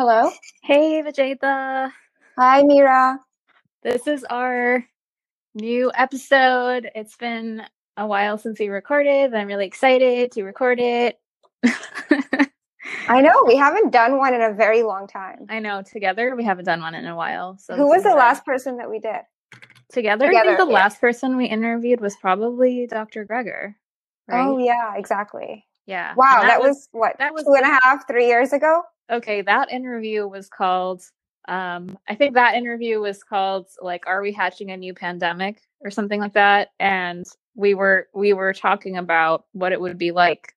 Hello. Hey, Vijayta. Hi, Mira. This is our new episode. It's been a while since we recorded. I'm really excited to record it. I know we haven't done one in a very long time. I know together we haven't done one in a while. So who was the last person that we did? Together, together I think the yeah. last person we interviewed was probably Dr. Greger. Oh, right? Oh yeah, exactly. Yeah. Wow, that, that, was, what that was two and a half, three years ago. Okay, that interview was called. Um, I think that interview was called like, "Are we hatching a new pandemic?" or something like that. And we were we were talking about what it would be like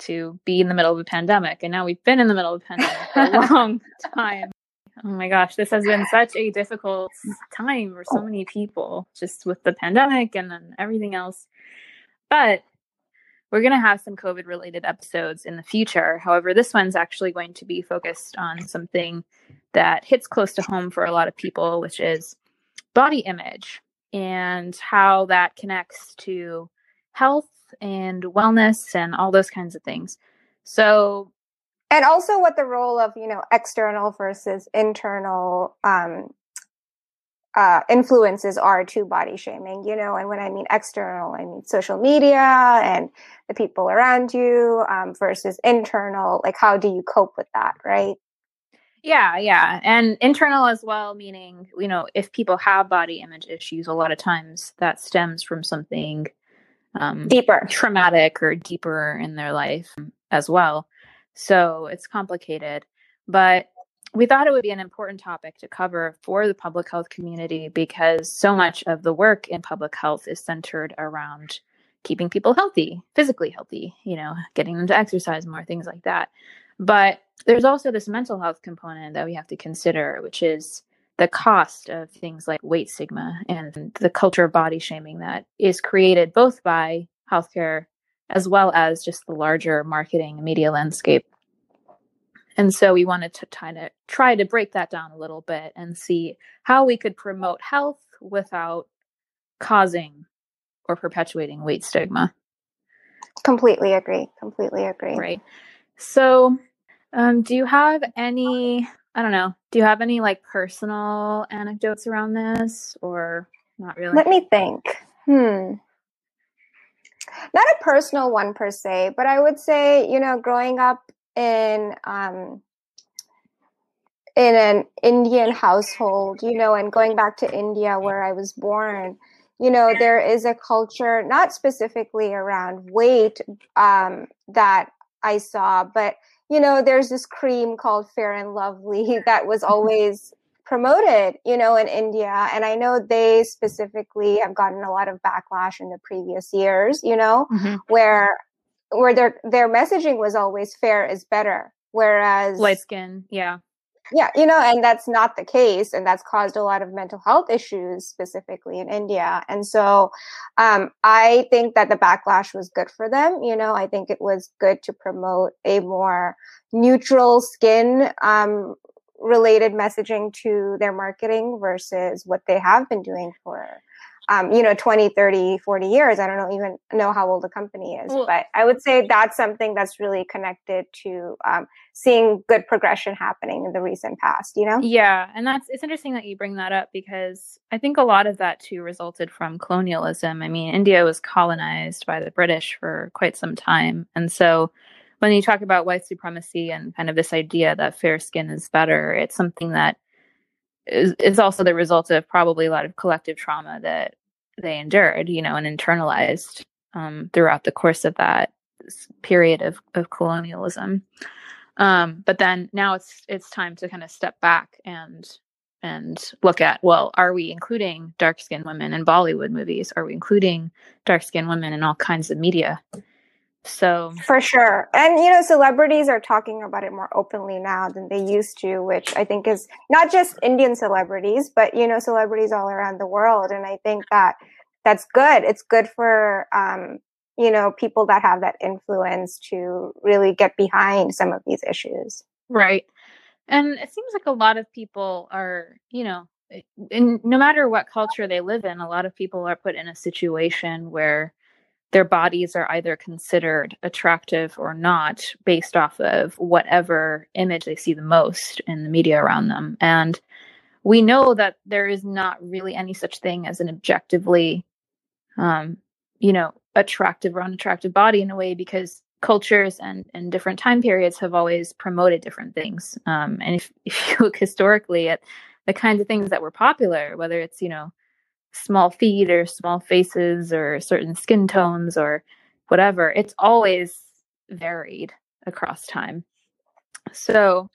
to be in the middle of a pandemic, and now we've been in the middle of a pandemic for a long time. Oh my gosh, this has been such a difficult time for so many people, just with the pandemic and then everything else. But we're going to have some COVID related episodes in the future. However, this one's actually going to be focused on something that hits close to home for a lot of people, which is body image and how that connects to health and wellness and all those kinds of things. So, and also what the role of, you know, external versus internal um, uh, influences are to body shaming, you know, and when I mean external, I mean social media and the people around you um, versus internal. Like, how do you cope with that, right? Yeah, yeah. And internal as well, meaning, you know, if people have body image issues, a lot of times that stems from something um, deeper, traumatic or deeper in their life as well. So it's complicated. But we thought it would be an important topic to cover for the public health community because so much of the work in public health is centered around keeping people healthy, physically healthy, you know, getting them to exercise more, things like that. But there's also this mental health component that we have to consider, which is the cost of things like weight stigma and the culture of body shaming that is created both by healthcare as well as just the larger marketing media landscape and so we wanted to kind of try to break that down a little bit and see how we could promote health without causing or perpetuating weight stigma. Completely agree. Completely agree. Right. So, um, do you have any, I don't know, do you have any like personal anecdotes around this or not really? Let me think. Hmm. Not a personal one per se, but I would say, you know, growing up in um, in an Indian household, you know, and going back to India where I was born, you know, there is a culture not specifically around weight um, that I saw, but you know, there's this cream called Fair and Lovely that was always promoted, you know, in India. And I know they specifically have gotten a lot of backlash in the previous years, you know, mm-hmm. where where their their messaging was always fair is better whereas light skin yeah. Yeah you know and that's not the case and that's caused a lot of mental health issues specifically in india and so um, i think that the backlash was good for them you know i think it was good to promote a more neutral skin um, related messaging to their marketing versus what they have been doing for um, you know 20 30 40 years i don't know even know how old the company is well, but i would say that's something that's really connected to um, seeing good progression happening in the recent past you know? Yeah and that's it's interesting that you bring that up because i think a lot of that too resulted from colonialism. I mean india was colonized by the british for quite some time and so when you talk about white supremacy and kind of this idea that fair skin is better it's something that is, is also the result of probably a lot of collective trauma that they endured, you know, and internalized um, throughout the course of that period of, of colonialism. Um, but then now it's it's time to kind of step back and and look at well, are we including dark skinned women in Bollywood movies? Are we including dark skinned women in all kinds of media? So for sure. And you know, celebrities are talking about it more openly now than they used to, which I think is not just Indian celebrities, but you know, celebrities all around the world. And I think that that's good. It's good for um, you know, people that have that influence to really get behind some of these issues. Right. And it seems like a lot of people are, you know, in no matter what culture they live in, a lot of people are put in a situation where their bodies are either considered attractive or not based off of whatever image they see the most in the media around them. And we know that there is not really any such thing as an objectively, um, you know, attractive or unattractive body in a way because cultures and, and different time periods have always promoted different things. Um, and if, if you look historically at the kinds of things that were popular, whether it's, you know, small feet or small faces or certain skin tones or whatever, it's always varied across time. So,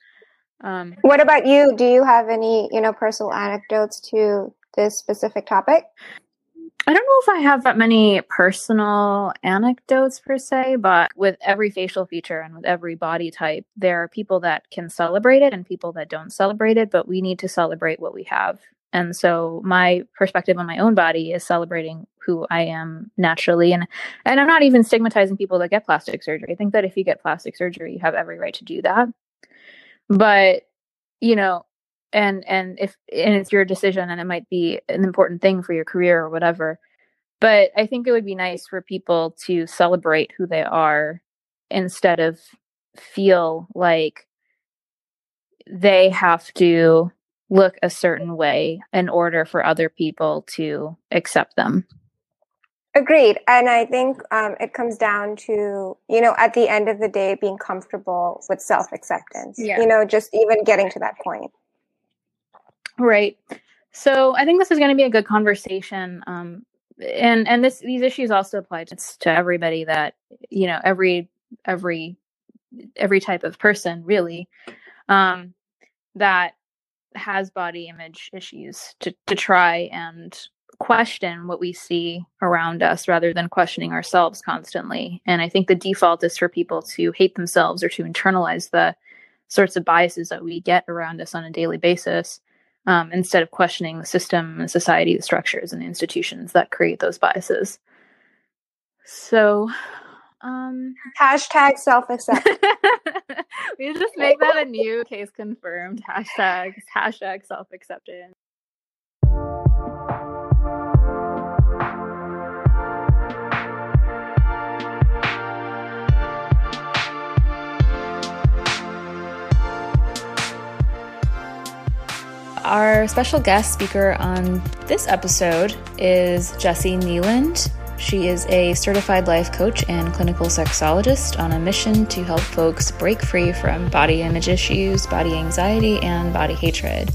um, what about you? Do you have any, you know, personal anecdotes to this specific topic? I don't know if I have that many personal anecdotes per se, but with every facial feature and with every body type, there are people that can celebrate it and people that don't celebrate it, but we need to celebrate what we have. And so my perspective on my own body is celebrating who I am naturally and and I'm not even stigmatizing people that get plastic surgery. I think that if you get plastic surgery, you have every right to do that. But you know, and and if and it's your decision and it might be an important thing for your career or whatever. But I think it would be nice for people to celebrate who they are instead of feel like they have to look a certain way in order for other people to accept them. Agreed. And I think um, it comes down to, you know, at the end of the day, being comfortable with self acceptance, yeah. you know, just even getting to that point. Right. So I think this is going to be a good conversation. Um, and and this these issues also apply to, to everybody that you know every every every type of person really um, that has body image issues to, to try and question what we see around us rather than questioning ourselves constantly. And I think the default is for people to hate themselves or to internalize the sorts of biases that we get around us on a daily basis um, instead of questioning the system and society, the structures and the institutions that create those biases. So, um, hashtag self acceptance. we just make that a new case confirmed hashtag hashtag self acceptance. Our special guest speaker on this episode is Jessi Kneeland. She is a certified life coach and clinical sexologist on a mission to help folks break free from body image issues, body anxiety, and body hatred.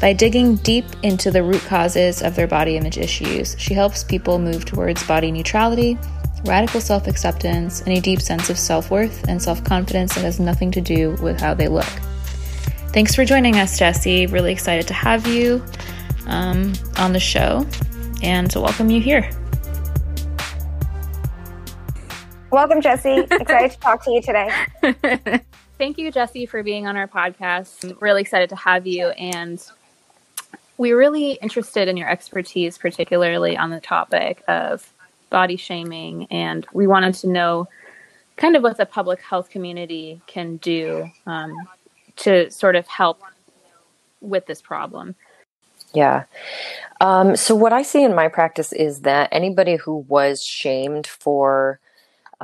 By digging deep into the root causes of their body image issues, she helps people move towards body neutrality, radical self acceptance, and a deep sense of self worth and self confidence that has nothing to do with how they look. Thanks for joining us, Jessi. Really excited to have you um, on the show and to welcome you here. Welcome, Jessi. Excited to talk to you today. Thank you, Jessi, for being on our podcast. I'm really excited to have you. And we're really interested in your expertise, particularly on the topic of body shaming. And we wanted to know kind of what the public health community can do um, to sort of help with this problem. Yeah. Um, so, what I see in my practice is that anybody who was shamed for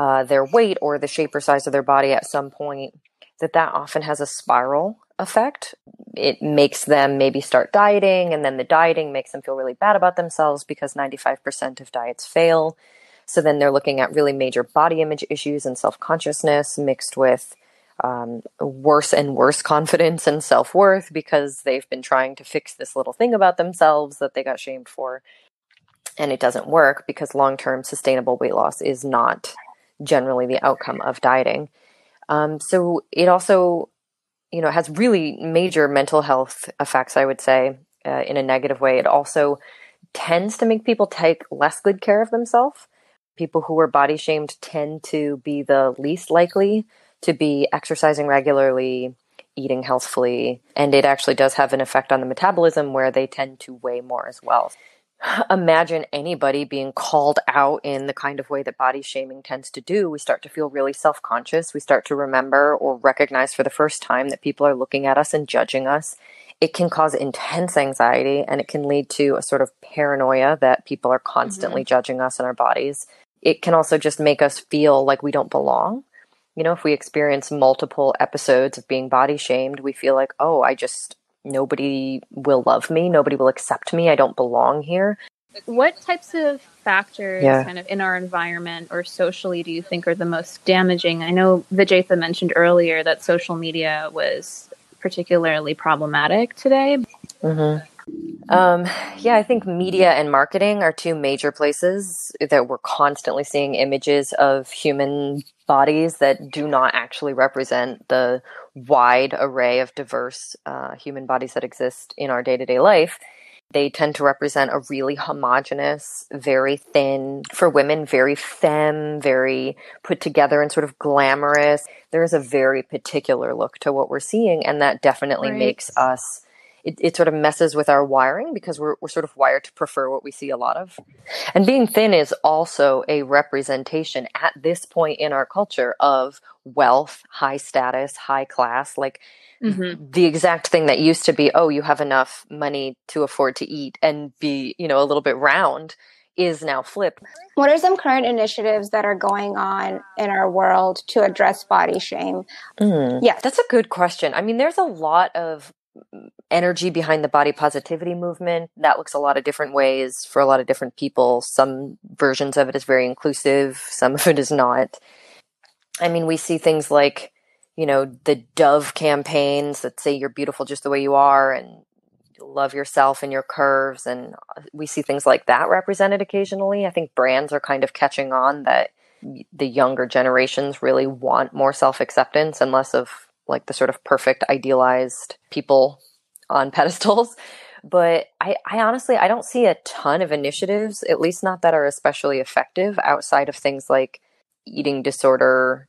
uh, their weight or the shape or size of their body at some point, that that often has a spiral effect. It makes them maybe start dieting, and then the dieting makes them feel really bad about themselves because 95% of diets fail. So then they're looking at really major body image issues and self consciousness mixed with um, worse and worse confidence and self worth because they've been trying to fix this little thing about themselves that they got shamed for. And it doesn't work because long term sustainable weight loss is not generally the outcome of dieting. Um, so it also, you know, has really major mental health effects. I would say uh, in a negative way. It also tends to make people take less good care of themselves. People who are body shamed tend to be the least likely to be exercising regularly, eating healthfully, and it actually does have an effect on the metabolism where they tend to weigh more as well imagine anybody being called out in the kind of way that body shaming tends to do, we start to feel really self conscious. We start to remember or recognize for the first time that people are looking at us and judging us. It can cause intense anxiety and it can lead to a sort of paranoia that people are constantly mm-hmm. judging us and our bodies. it can also just make us feel like we don't belong. You know, if we experience multiple episodes of being body shamed, we feel like, oh, I just, nobody will love me, nobody will accept me, I don't belong here. What types of factors yeah. kind of in our environment or socially do you think are the most damaging? I know Vijaytha mentioned earlier that social media was particularly problematic today. Mm-hmm. Um, yeah, I think media and marketing are two major places that we're constantly seeing images of human bodies that do not actually represent the wide array of diverse uh, human bodies that exist in our day to day life. They tend to represent a really homogenous, very thin, for women, very femme, very put together and sort of glamorous. There is a very particular look to what we're seeing, and that definitely right. makes us it, it sort of messes with our wiring because we're, we're sort of wired to prefer what we see a lot of. And being thin is also a representation at this point in our culture of wealth, high status, high class. Like mm-hmm. the exact thing that used to be, oh, you have enough money to afford to eat and be, you know, a little bit round is now flipped. What are some current initiatives that are going on in our world to address body shame? Mm, yeah, that's a good question. I mean, there's a lot of energy behind the body positivity movement. That looks a lot of different ways for a lot of different people. Some versions of it is very inclusive, some of it is not. I mean, we see things like, you know, the Dove campaigns that say you're beautiful just the way you are and love yourself and your curves. And uh, we see things like that represented occasionally. I think brands are kind of catching on that the younger generations really want more self acceptance and less of like the sort of perfect idealized people on pedestals. But I, I honestly i don't see a ton of initiatives at least not that are especially effective outside of things like eating disorder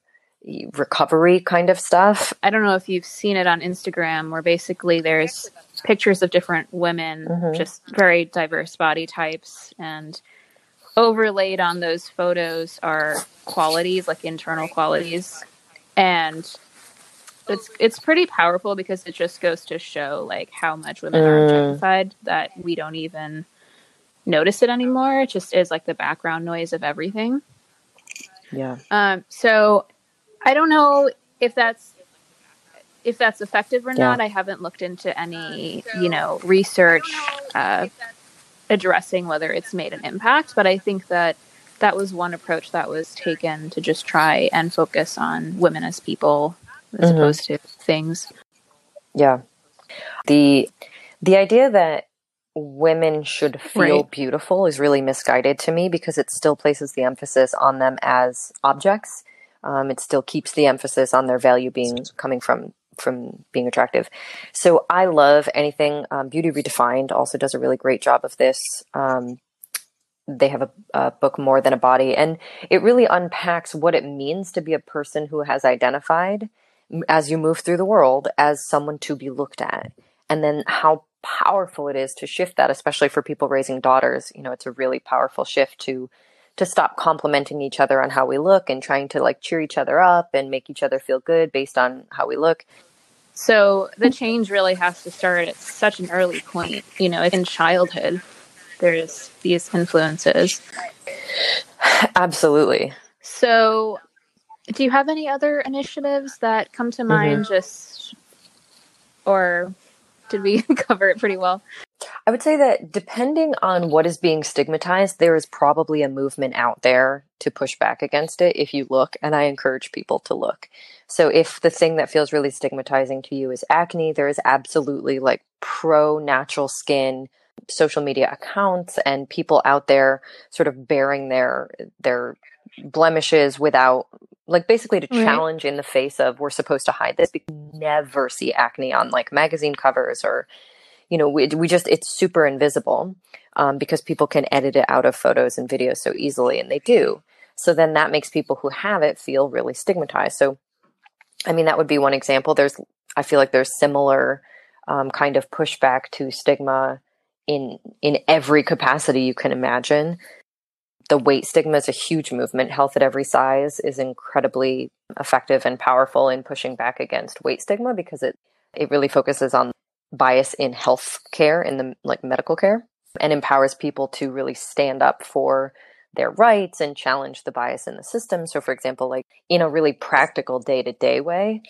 recovery kind of stuff. I don't know if you've seen it on instagram where basically there's pictures of different women mm-hmm. just very diverse body types and overlaid on those photos are qualities like internal qualities. And it's it's pretty powerful because it just goes to show like how much women mm. are objectified that we don't even notice it anymore. It just is like the background noise of everything. Yeah. Um. So I don't know if that's if that's effective or yeah. not. I haven't looked into any you know research uh, addressing whether it's made an impact, but I think that that was one approach that was taken to just try and focus on women as people as mm-hmm. opposed to things. Yeah. The the idea that women should feel right. beautiful is really misguided to me because it still places the emphasis on them as objects. Um, it still keeps the emphasis on their value being coming from from being attractive. So I love anything. Um, Beauty Redefined also does a really great job of this. Um, they have a, a, book more than a body, and it really unpacks what it means to be a person who has identified as you move through the world as someone to be looked at. And then how powerful it is to shift that, especially for people raising daughters. You know, it's a really powerful shift to to stop complimenting each other on how we look and trying to like cheer each other up and make each other feel good based on how we look. So the change really has to start at such an early point. You know, in childhood, there's these influences. Absolutely. So do you have any other initiatives that come to mind? Mm-hmm. Just or did we cover it pretty well? I would say that depending on what is being stigmatized, there is probably a movement out there to push back against it if you look, and I encourage people to look. So if the thing that feels really stigmatizing to you is acne, there is absolutely like pro natural skin social media accounts and people out there sort of bearing their their blemishes without like basically to right. challenge in the face of we're supposed to hide this. We never see acne on like magazine covers or, you know, we, we just, it's super invisible um, because people can edit it out of photos and videos so easily, and they do. So then that makes people who have it feel really stigmatized. So, I mean, that would be one example. There's, I feel like there's similar um, kind of pushback to stigma in in every capacity you can imagine the weight stigma is a huge movement. Health at every size is incredibly effective and powerful in pushing back against weight stigma because it it really focuses on bias in health care in the like medical care and empowers people to really stand up for their rights and challenge the bias in the system. So, for example, like in a really practical day to day way,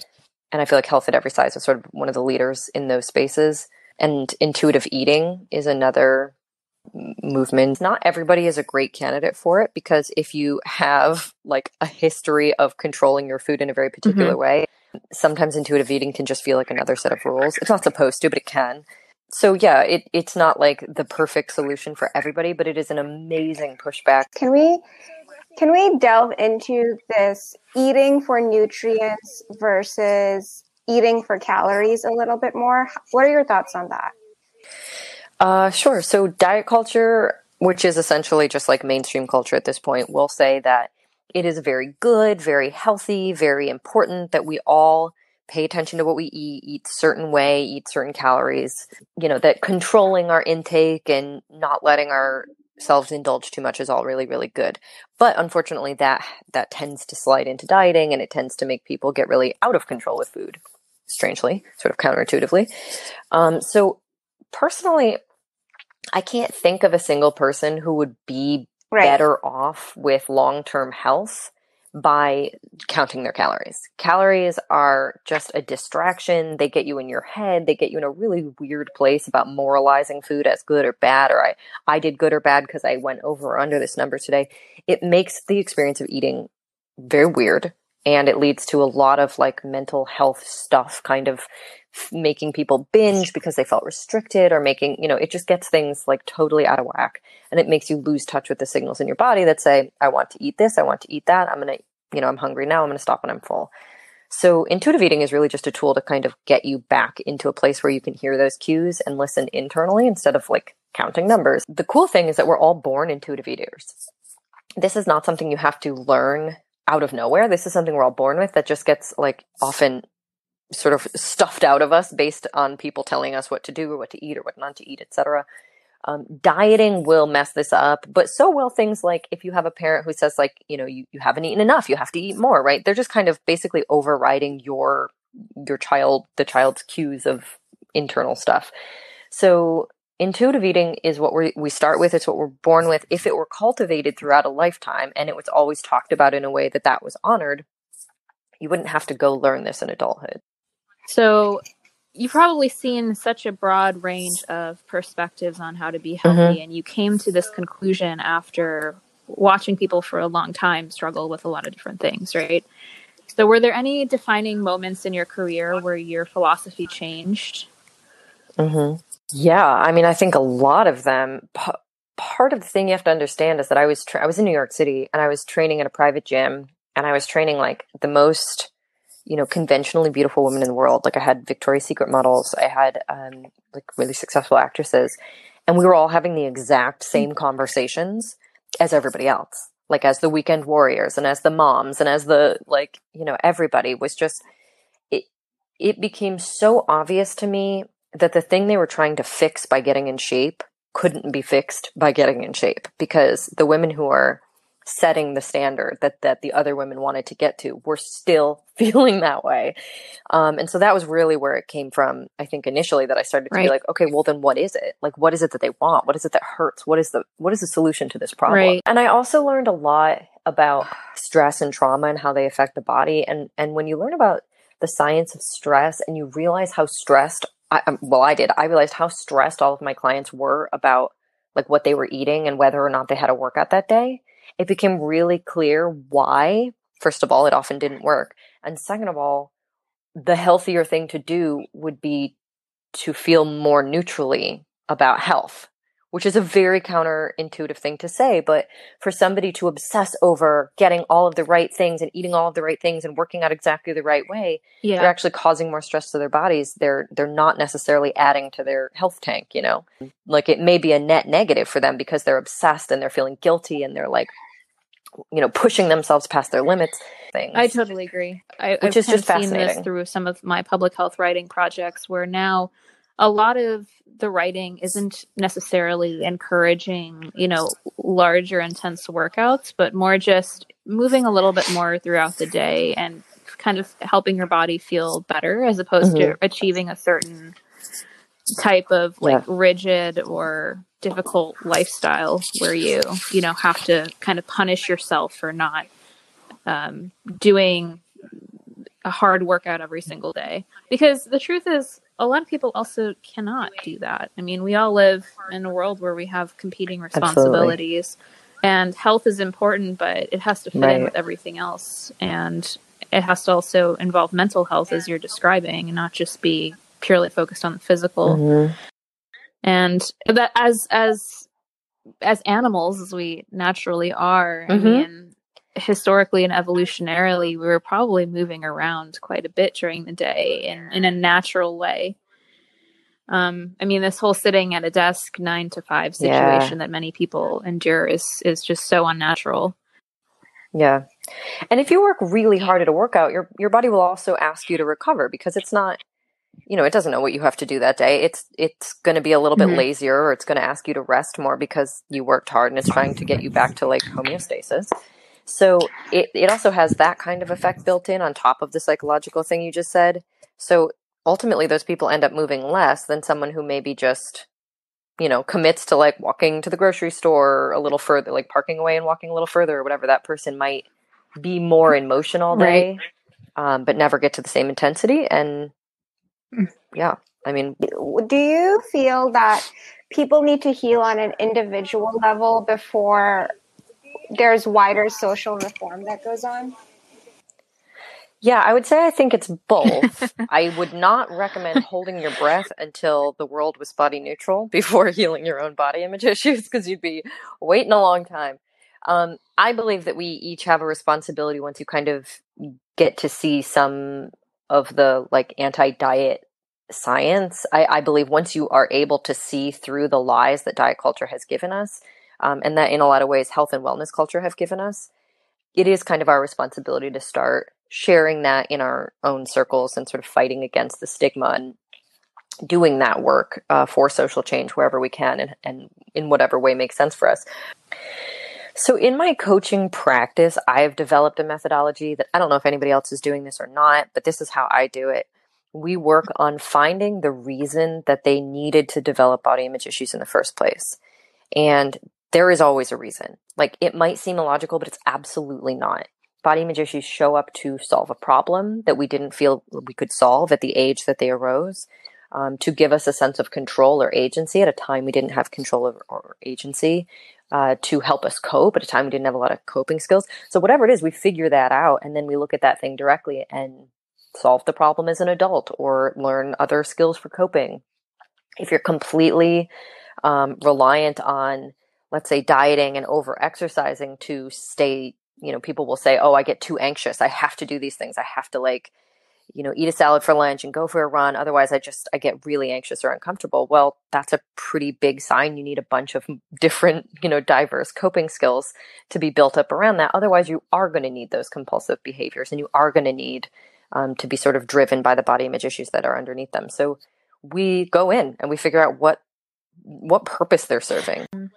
and I feel like Health at Every Size is sort of one of the leaders in those spaces. And intuitive eating is another movement. Not everybody is a great candidate for it because if you have like a history of controlling your food in a very particular mm-hmm. way, sometimes intuitive eating can just feel like another set of rules. It's not supposed to, but it can. So yeah, it, it's not like the perfect solution for everybody, but it is an amazing pushback. Can we can we delve into this eating for nutrients versus eating for calories a little bit more? What are your thoughts on that? Uh, sure. So diet culture, which is essentially just like mainstream culture at this point, will say that it is very good, very healthy, very important that we all pay attention to what we eat, eat certain way, eat certain calories, you know, that controlling our intake and not letting ourselves indulge too much is all really, really good. But unfortunately that that tends to slide into dieting and it tends to make people get really out of control with food, strangely, sort of counterintuitively. Um, so personally, I can't think of a single person who would be right. better off with long term health by counting their calories. Calories are just a distraction. They get you in your head. They get you in a really weird place about moralizing food as good or bad, or I, I did good or bad because I went over or under this number today. It makes the experience of eating very weird and it leads to a lot of like mental health stuff kind of making people binge because they felt restricted or making, you know, it just gets things like totally out of whack. And it makes you lose touch with the signals in your body that say, I want to eat this, I want to eat that, I'm going to, you know, I'm hungry now, I'm going to stop when I'm full. So intuitive eating is really just a tool to kind of get you back into a place where you can hear those cues and listen internally instead of like counting numbers. The cool thing is that we're all born intuitive eaters. This is not something you have to learn out of nowhere. This is something we're all born with that just gets like often sort of stuffed out of us based on people telling us what to do or what to eat or what not to eat, etc. Um, dieting will mess this up, but so will things like if you have a parent who says like, you know, you, you haven't eaten enough, you have to eat more, right? They're just kind of basically overriding your your child, the child's cues of internal stuff. So intuitive eating is what we we start with. It's what we're born with. If it were cultivated throughout a lifetime and it was always talked about in a way that that was honored, you wouldn't have to go learn this in adulthood. So you've probably seen such a broad range of perspectives on how to be healthy mm-hmm. and you came to this conclusion after watching people for a long time struggle with a lot of different things right so were there any defining moments in your career where your philosophy changed mm-hmm. Yeah i mean i think a lot of them P- part of the thing you have to understand is that i was tra- i was in new york city and i was training at a private gym and i was training like the most you know, conventionally beautiful women in the world. Like I had Victoria's Secret models, I had um, like really successful actresses, and we were all having the exact same conversations as everybody else. Like as the weekend warriors and as the moms and as the like, you know, everybody was just it it became so obvious to me that the thing they were trying to fix by getting in shape couldn't be fixed by getting in shape because the women who are setting the standard that that the other women wanted to get to were still feeling that way. Um, and so that was really where it came from i think initially that i started to right. be like okay well then what is it? Like what is it that they want? What is it that hurts? What is the what is the solution to this problem? Right. and i also learned a lot about stress and trauma and how they affect the body. And and when you learn about the science of stress and you realize how stressed I, um, well i did i realized how stressed all of my clients were about like what they were eating and whether or not they had a workout that day it became really clear why, first of all, it often didn't work. And second of all, the healthier thing to do would be to feel more neutrally about health, which is a very counterintuitive thing to say. But for somebody to obsess over getting all of the right things and eating all of the right things and working out exactly the right way, yeah. they're actually causing more stress to their bodies. They're they're not necessarily adding to their health tank, you know? Like it may be a net negative for them because they're obsessed and they're feeling guilty and they're like you know, pushing themselves past their limits. Things. I totally agree. I, which I've is just seen this through some of my public health writing projects, where now a lot of the writing isn't necessarily encouraging, you know, larger intense workouts, but more just moving a little bit more throughout the day and kind of helping your body feel better as opposed mm-hmm. to achieving a certain type of like yeah. rigid or difficult lifestyle where you you know have to kind of punish yourself for not um, doing a hard workout every single day because the truth is a lot of people also cannot do that i mean we all live in a world where we have competing responsibilities Absolutely. and health is important but it has to fit right. in with everything else and it has to also involve mental health as you're describing and not just be purely focused on the physical mm-hmm. and that as as as animals as we naturally are mm-hmm. i mean historically and evolutionarily, we were probably moving around quite a bit during the day in, in a natural way. Um, I mean, this whole sitting at a desk nine to five situation yeah. that many people endure is is just so unnatural. Yeah, and if you work really hard at a workout, your your body will also ask you to recover because it's not, you know, it doesn't know what you have to do that day. It's it's going to be a little bit mm-hmm. lazier, or it's going to ask you to rest more because you worked hard, and it's trying to get you back to like homeostasis. So it, it also has that kind of effect built in on top of the psychological thing you just said. So ultimately, those people end up moving less than someone who maybe just, you know, commits to like walking to the grocery store a little further, like parking away and walking a little further or whatever. That person might be more in motion all day, right. um, but never get to the same intensity. And mm. yeah, I mean, do you feel that people need to heal on an individual level before there's wider social reform that goes on? Yeah, I would say I think it's both. I would not recommend holding your breath until the world was body neutral before healing your own body image issues because you'd be waiting a long time. Um, I believe that we each have a responsibility once you kind of get to see some of the like anti diet science. I, I believe once you are able to see through the lies that diet culture has given us, um, and that in a lot of ways health and wellness culture have given us. It is kind of our responsibility to start sharing that in our own circles and sort of fighting against the stigma and doing that work uh, for social change wherever we can and, and in whatever way makes sense for us. So in my coaching practice i've developed a methodology that i don't know if anybody else is doing this or not but this is how i do it. We work on finding the reason that they needed to develop body image issues in the first place. And there is always a reason. Like it might seem illogical, but it's absolutely not. Body image issues show up to solve a problem that we didn't feel we could solve at the age that they arose, um, to give us a sense of control or agency at a time we didn't have control or, or agency, uh, to help us cope at a time we didn't have a lot of coping skills. So whatever it is, we figure that out and then we look at that thing directly and solve the problem as an adult or learn other skills for coping. If you're completely um, reliant on let's say dieting and over exercising to stay you know people will say oh i get too anxious. I have to do these things. I have to like you know eat a salad for lunch and go for a run. Otherwise i just i get really anxious or uncomfortable. Well that's a pretty big sign. You need a bunch of different you know diverse coping skills to be built up around that. Otherwise you are going to need those compulsive behaviors and you are going to need um, to be sort of driven by the body image issues that are underneath them. So we go in and we figure out what what purpose they're serving. Mm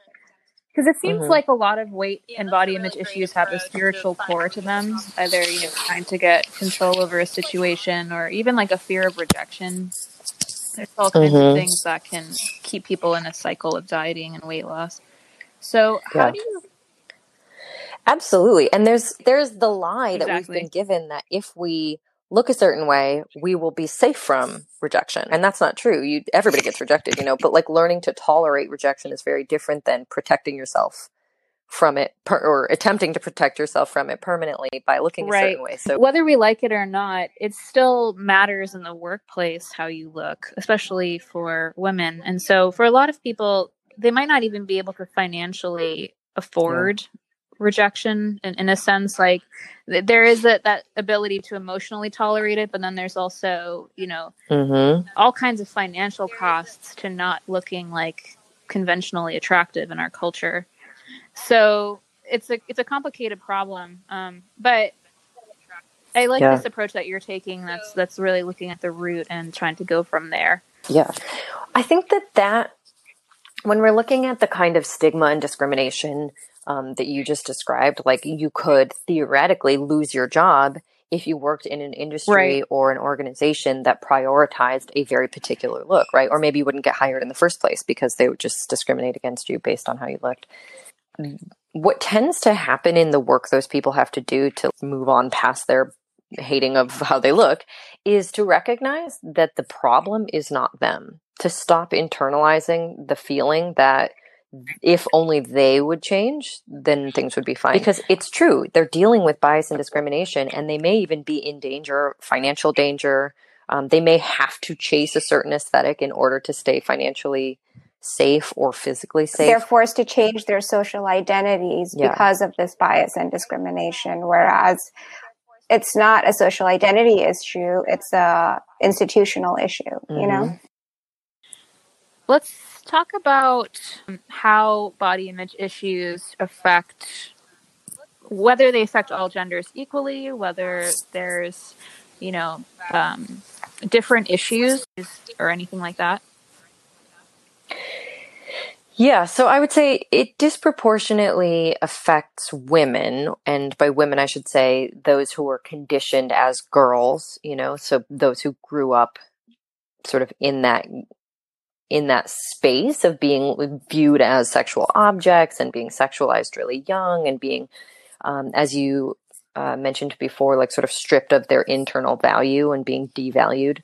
because it seems mm-hmm. like a lot of weight and body image issues have a spiritual core to them either you know trying to get control over a situation or even like a fear of rejection there's all kinds mm-hmm. of things that can keep people in a cycle of dieting and weight loss so how yeah. do you absolutely and there's there's the lie exactly. that we've been given that if we look a certain way, we will be safe from rejection. And that's not true. You everybody gets rejected, you know, but like learning to tolerate rejection is very different than protecting yourself from it per, or attempting to protect yourself from it permanently by looking right. a certain way. So whether we like it or not, it still matters in the workplace how you look, especially for women. And so for a lot of people, they might not even be able to financially afford yeah rejection in, in a sense like th- there is that that ability to emotionally tolerate it but then there's also you know mm-hmm. all kinds of financial costs to not looking like conventionally attractive in our culture so it's a it's a complicated problem um, but i like yeah. this approach that you're taking that's that's really looking at the root and trying to go from there yeah i think that that when we're looking at the kind of stigma and discrimination um, that you just described, like you could theoretically lose your job if you worked in an industry right. or an organization that prioritized a very particular look, right? Or maybe you wouldn't get hired in the first place because they would just discriminate against you based on how you looked. What tends to happen in the work those people have to do to move on past their hating of how they look is to recognize that the problem is not them, to stop internalizing the feeling that if only they would change, then things would be fine. Because it's true, they're dealing with bias and discrimination, and they may even be in danger, financial danger. Um, they may have to chase a certain aesthetic in order to stay financially safe or physically safe. They're forced to change their social identities yeah. because of this bias and discrimination. Whereas it's not a social identity issue; it's a institutional issue. Mm-hmm. You know. Mm-hmm. Let's talk about how body image issues affect whether they affect all genders equally, whether there's, you know, um, different issues or anything like that. Yeah, so I would say it disproportionately affects women, and by women, I should say those who were conditioned as girls, you know, so those who grew up sort of in that in that space of being viewed as sexual objects and being sexualized really young and being, um, as you uh, mentioned before, like sort of stripped of their internal value and being devalued.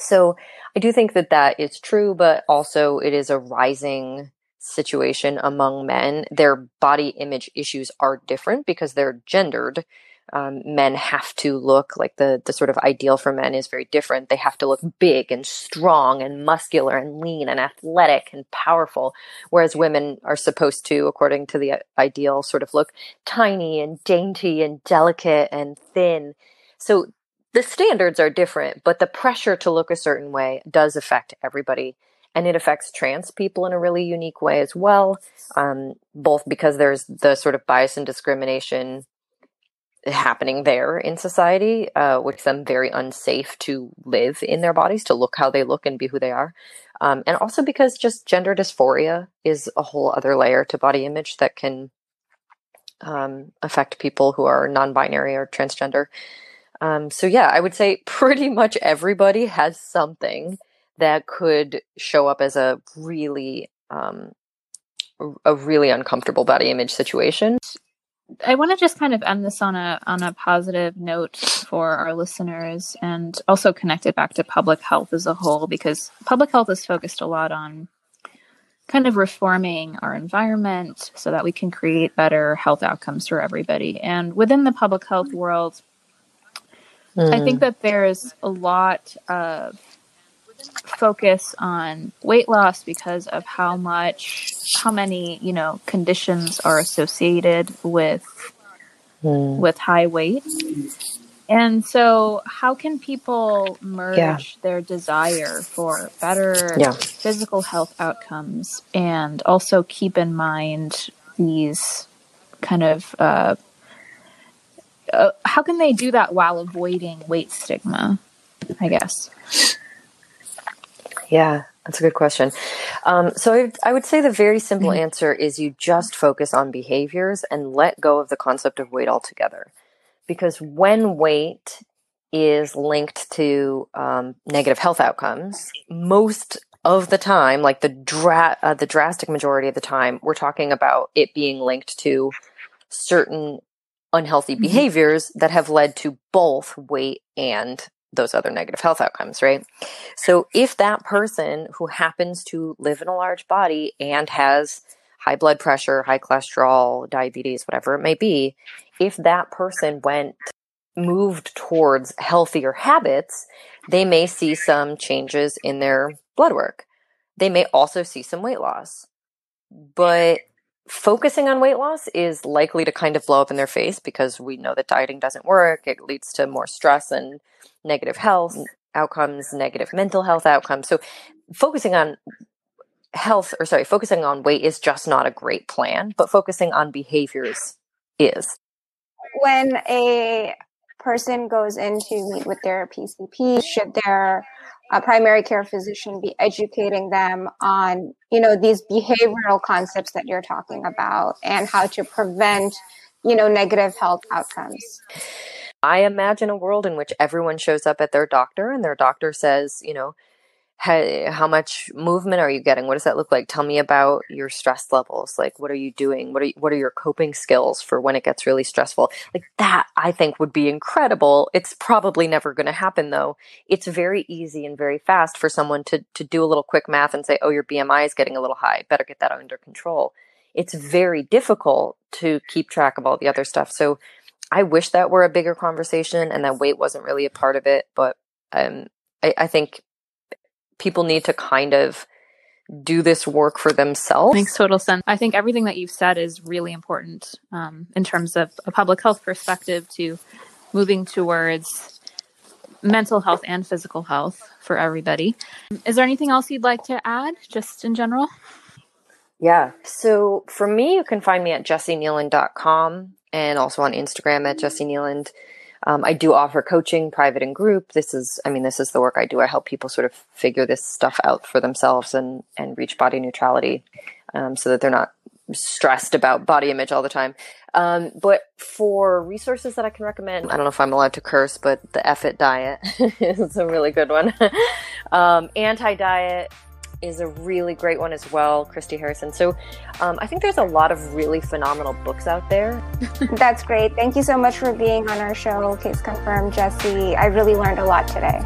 So I do think that that is true, but also it is a rising situation among men. Their body image issues are different because they're gendered um, men have to look like the the sort of ideal for men is very different. They have to look big and strong and muscular and lean and athletic and powerful, whereas women are supposed to, according to the ideal, sort of look tiny and dainty and delicate and thin. So the standards are different, but the pressure to look a certain way does affect everybody. And it affects trans people in a really unique way as well, um, both because there's the sort of bias and discrimination happening there in society, uh, which them very unsafe to live in their bodies, to look how they look and be who they are. Um, and also because just gender dysphoria is a whole other layer to body image that can um, affect people who are non binary or transgender. Um, so, yeah, I would say pretty much everybody has something that could show up as a really um, a really uncomfortable body image situation. I want to just kind of end this on a on a positive note for our listeners and also connect it back to public health as a whole because public health is focused a lot on kind of reforming our environment so that we can create better health outcomes for everybody. And within the public health world, mm. I think hmm. that there's a lot of focus on weight loss because of how much how many you know conditions are associated with mm. with high weight and so how can people merge yeah. their desire for better yeah. physical health outcomes and also keep in mind these kind of uh, uh, how can they do that while avoiding weight stigma i guess yeah, that's a good question. Um, so I, would say the very simple mm-hmm. answer is you just focus on behaviors and let go of the concept of weight altogether. Because when weight is linked to um, negative health outcomes, most of the time, like the dra- uh, the drastic majority of the time, we're talking about it being linked to certain unhealthy mm-hmm. behaviors that have led to both weight and those other negative health outcomes, right? So if that person who happens to live in a large body and has high blood pressure, high cholesterol, diabetes, whatever it may be, if that person went moved towards healthier habits, they may see some changes in their blood work. They may also see some weight loss. But focusing on weight loss is likely to kind of blow up in their face because we know that dieting doesn't work. It leads to more stress and negative health mm. outcomes, negative mental health outcomes. So focusing on health or sorry, focusing on weight is just not a great plan, but focusing on behaviors is. When a person goes in to meet with their PCP, should their uh, primary care physician be educating them on, you know, these behavioral concepts that you're talking about and how to prevent, you know, negative health outcomes? I imagine a world in which everyone shows up at their doctor and their doctor says, you know, how, how much movement are you getting? What does that look like? Tell me about your stress levels. Like, what are you doing? What are what are your coping skills for when it gets really stressful? Like that, I think would be incredible. It's probably never going to happen though. It's very easy and very fast for someone to to do a little quick math and say, "Oh, your BMI is getting a little high. Better get that under control." It's very difficult to keep track of all the other stuff. So, I wish that were a bigger conversation and that weight wasn't really a part of it. But um, I, I think people need to kind of do this work for themselves. Makes total sense. I think everything that you've said is really important um, in terms of a public health perspective to moving towards mental health and physical health for everybody. Is there anything else you'd like to add, just in general? Yeah. So for me, you can find me at jessikneeland.com and also on Instagram at jessikneeland. Um, I do offer coaching, private and group. This is, I mean, this is the work I do. I help people sort of figure this stuff out for themselves and and reach body neutrality, um, so that they're not stressed about body image all the time. Um, but for resources that I can recommend, I don't know if I'm allowed to curse, but the Effort diet is a really good one. um, Anti diet is a really great one as well, Christy Harrison. So um, I think there's a lot of really phenomenal books out there. That's great. Thank you so much for being on our show, Case Confirmed, Jessi. I really learned a lot today.